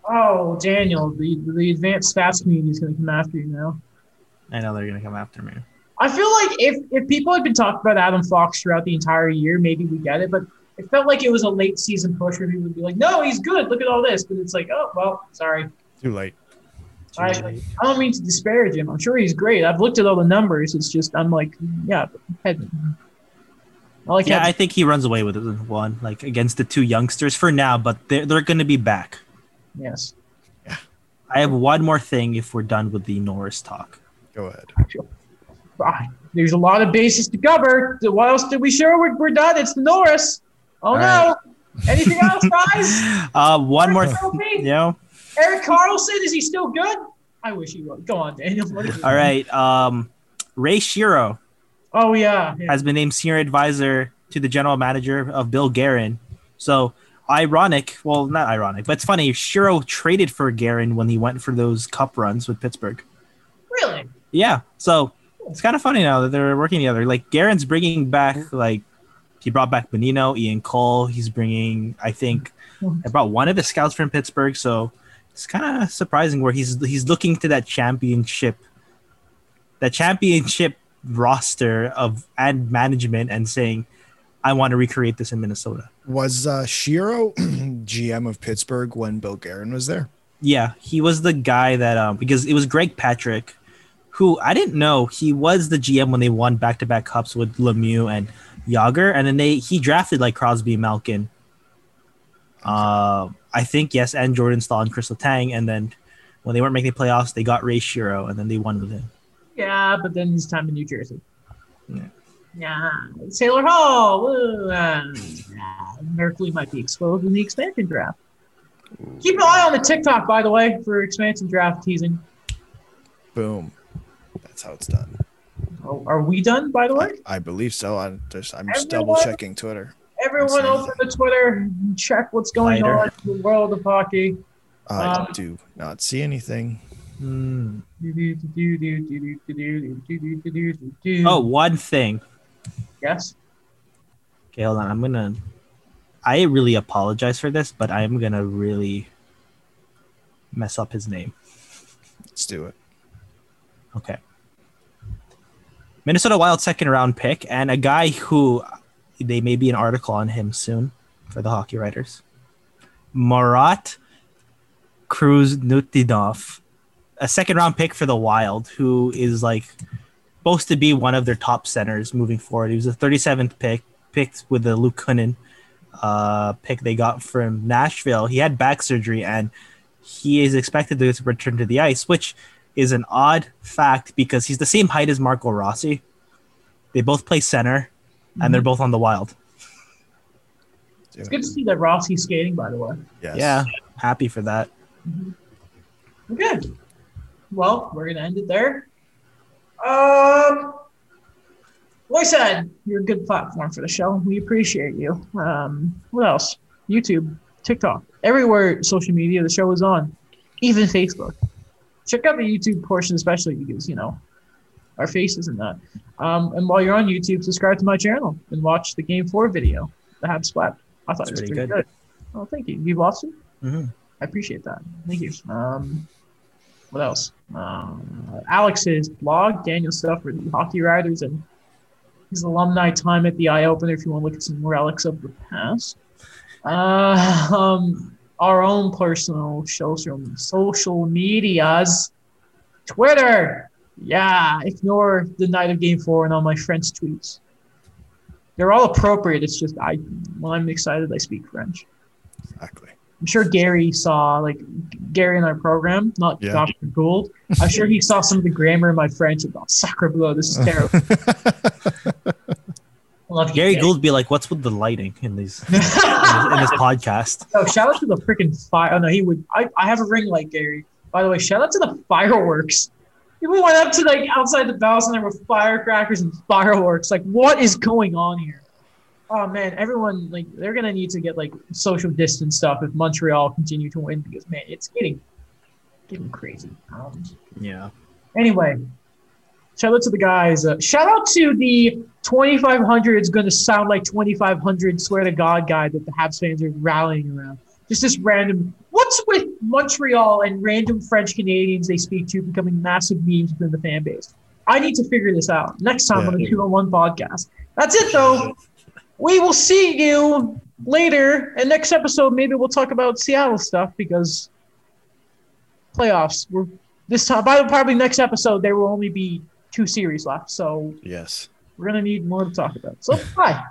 Oh, Daniel, the the advanced stats community is going to come after you now. I know they're gonna come after me. I feel like if if people had been talking about Adam Fox throughout the entire year, maybe we get it. But it felt like it was a late season push where people would be like, "No, he's good. Look at all this." But it's like, "Oh, well, sorry." Too late. Too I. I don't mean to disparage him. I'm sure he's great. I've looked at all the numbers. It's just I'm like, yeah, Hedman. I like yeah, Hedman. I think he runs away with it in one, like against the two youngsters for now, but they're they're gonna be back. yes. Yeah. I have one more thing if we're done with the Norris talk. Go ahead. Ah, There's a lot of bases to cover. What else did we show? We're, we're done. It's the Norris. Oh All no! Anything else, guys? Uh, one more, Norris th- you know. Erik Karlsson is he still good? I wish he was. Go on, Daniel. What is it? All right. Um, Ray Shero Oh yeah. yeah. has been named senior advisor to the general manager of Bill Guerin. So ironic, well, not ironic, but it's funny. Shero traded for Guerin when he went for those cup runs with Pittsburgh. Really? Yeah, so it's kind of funny now that they're working together. Like Guerin's bringing back, like he brought back Bonino, Ian Cole. He's bringing, I think, I brought one of his scouts from Pittsburgh. So it's kind of surprising where he's he's looking to that championship, that championship roster of and management and saying, I want to recreate this in Minnesota. Was uh, Shero GM of Pittsburgh when Bill Guerin was there? Yeah, he was the guy that um because it was Craig Patrick, who I didn't know he was the GM when they won back to back cups with Lemieux and Jagr, and then they he drafted like Crosby, Malkin, uh, I think yes, and Jordan Staal and Kris Letang, and then when they weren't making the playoffs, they got Ray Shero, and then they won with him. Yeah, but then his time in New Jersey. Yeah. Yeah. Taylor Hall. Woo, uh, yeah, Merkley might be exposed in the expansion draft. Keep an eye on the TikTok, by the way, for expansion draft teasing. Boom. That's how it's done. Oh, are we done, by the way? I believe so. I'm just, I'm just double checking Twitter. Everyone That's open the Twitter and check what's going Fighter. on in the world of hockey. I Um, do not see anything. Hmm. Oh, Oh, one thing. yes. Okay, hold on. I'm gonna. I really apologize for this, but I'm gonna really mess up his name. Let's do it. Okay. Minnesota Wild second round pick and a guy who they may be an article on him soon for the hockey writers. Marat Khusnutdinov, a second round pick for the Wild, who is like supposed to be one of their top centers moving forward. He was a 37th pick, picked with the Luke Kunin uh, pick they got from Nashville. He had back surgery and he is expected to return to the ice, which is an odd fact because he's the same height as Marco Rossi. They both play center, and they're both on the Wild. Do It's good to see that Rossi's skating, by the way. Yes. Yeah, happy for that. Okay. Well, we're gonna end it there. Um, like I said, you're a good platform for the show. We appreciate you. Um, what else? YouTube, TikTok, everywhere social media the show is on, even Facebook. Check out the YouTube portion, especially because you know our faces in that. Um, and while you're on YouTube, subscribe to my channel and watch the Game Four video, the Habs Swept. I thought It's it was pretty pretty good. good. Oh, thank you. You've watched it? Mhm. I appreciate that. Thank you. Um, what else? Um, Alex's blog, Daniel stuff for the hockey writers, and his alumni time at the eye opener. If you want to look at some relics of the past, uh, um, our own personal social social medias, Twitter. Yeah, ignore the night of Game Four and all my French tweets. They're all appropriate. It's just I when I'm excited, I speak French. Exactly. I'm sure Gary saw like Gary in our program, not Yeah. Dr. Gould. I'm sure he saw some of the grammar in my French about sacre bleu. This is terrible. Love you, Gary Gould be like, "What's with the lighting in these in this, in this podcast?" Oh, shout out to the freaking fire. Oh no, he would. I, I have a ring light, Gary. By the way, shout out to the fireworks. People went up to like outside the palace and there were firecrackers and fireworks. Like, what is going on here? Oh man, everyone like they're gonna need to get like social distance stuff if Montreal continue to win because man, it's getting getting crazy. Um, Yeah. Anyway, shout out to the guys. Uh, shout out to the 2500 is going to sound like 2500 swear to God guy that the Habs fans are rallying around. Just this random. What's with Montreal and random French Canadians they speak to becoming massive memes within the fan base? I need to figure this out next time Yeah. on the 201 podcast. That's it though. We will see you later. And next episode, maybe we'll talk about Seattle stuff because playoffs. We're this time. By the probably next episode, there will only be two series left, so Yes. we're gonna need more to talk about. So bye.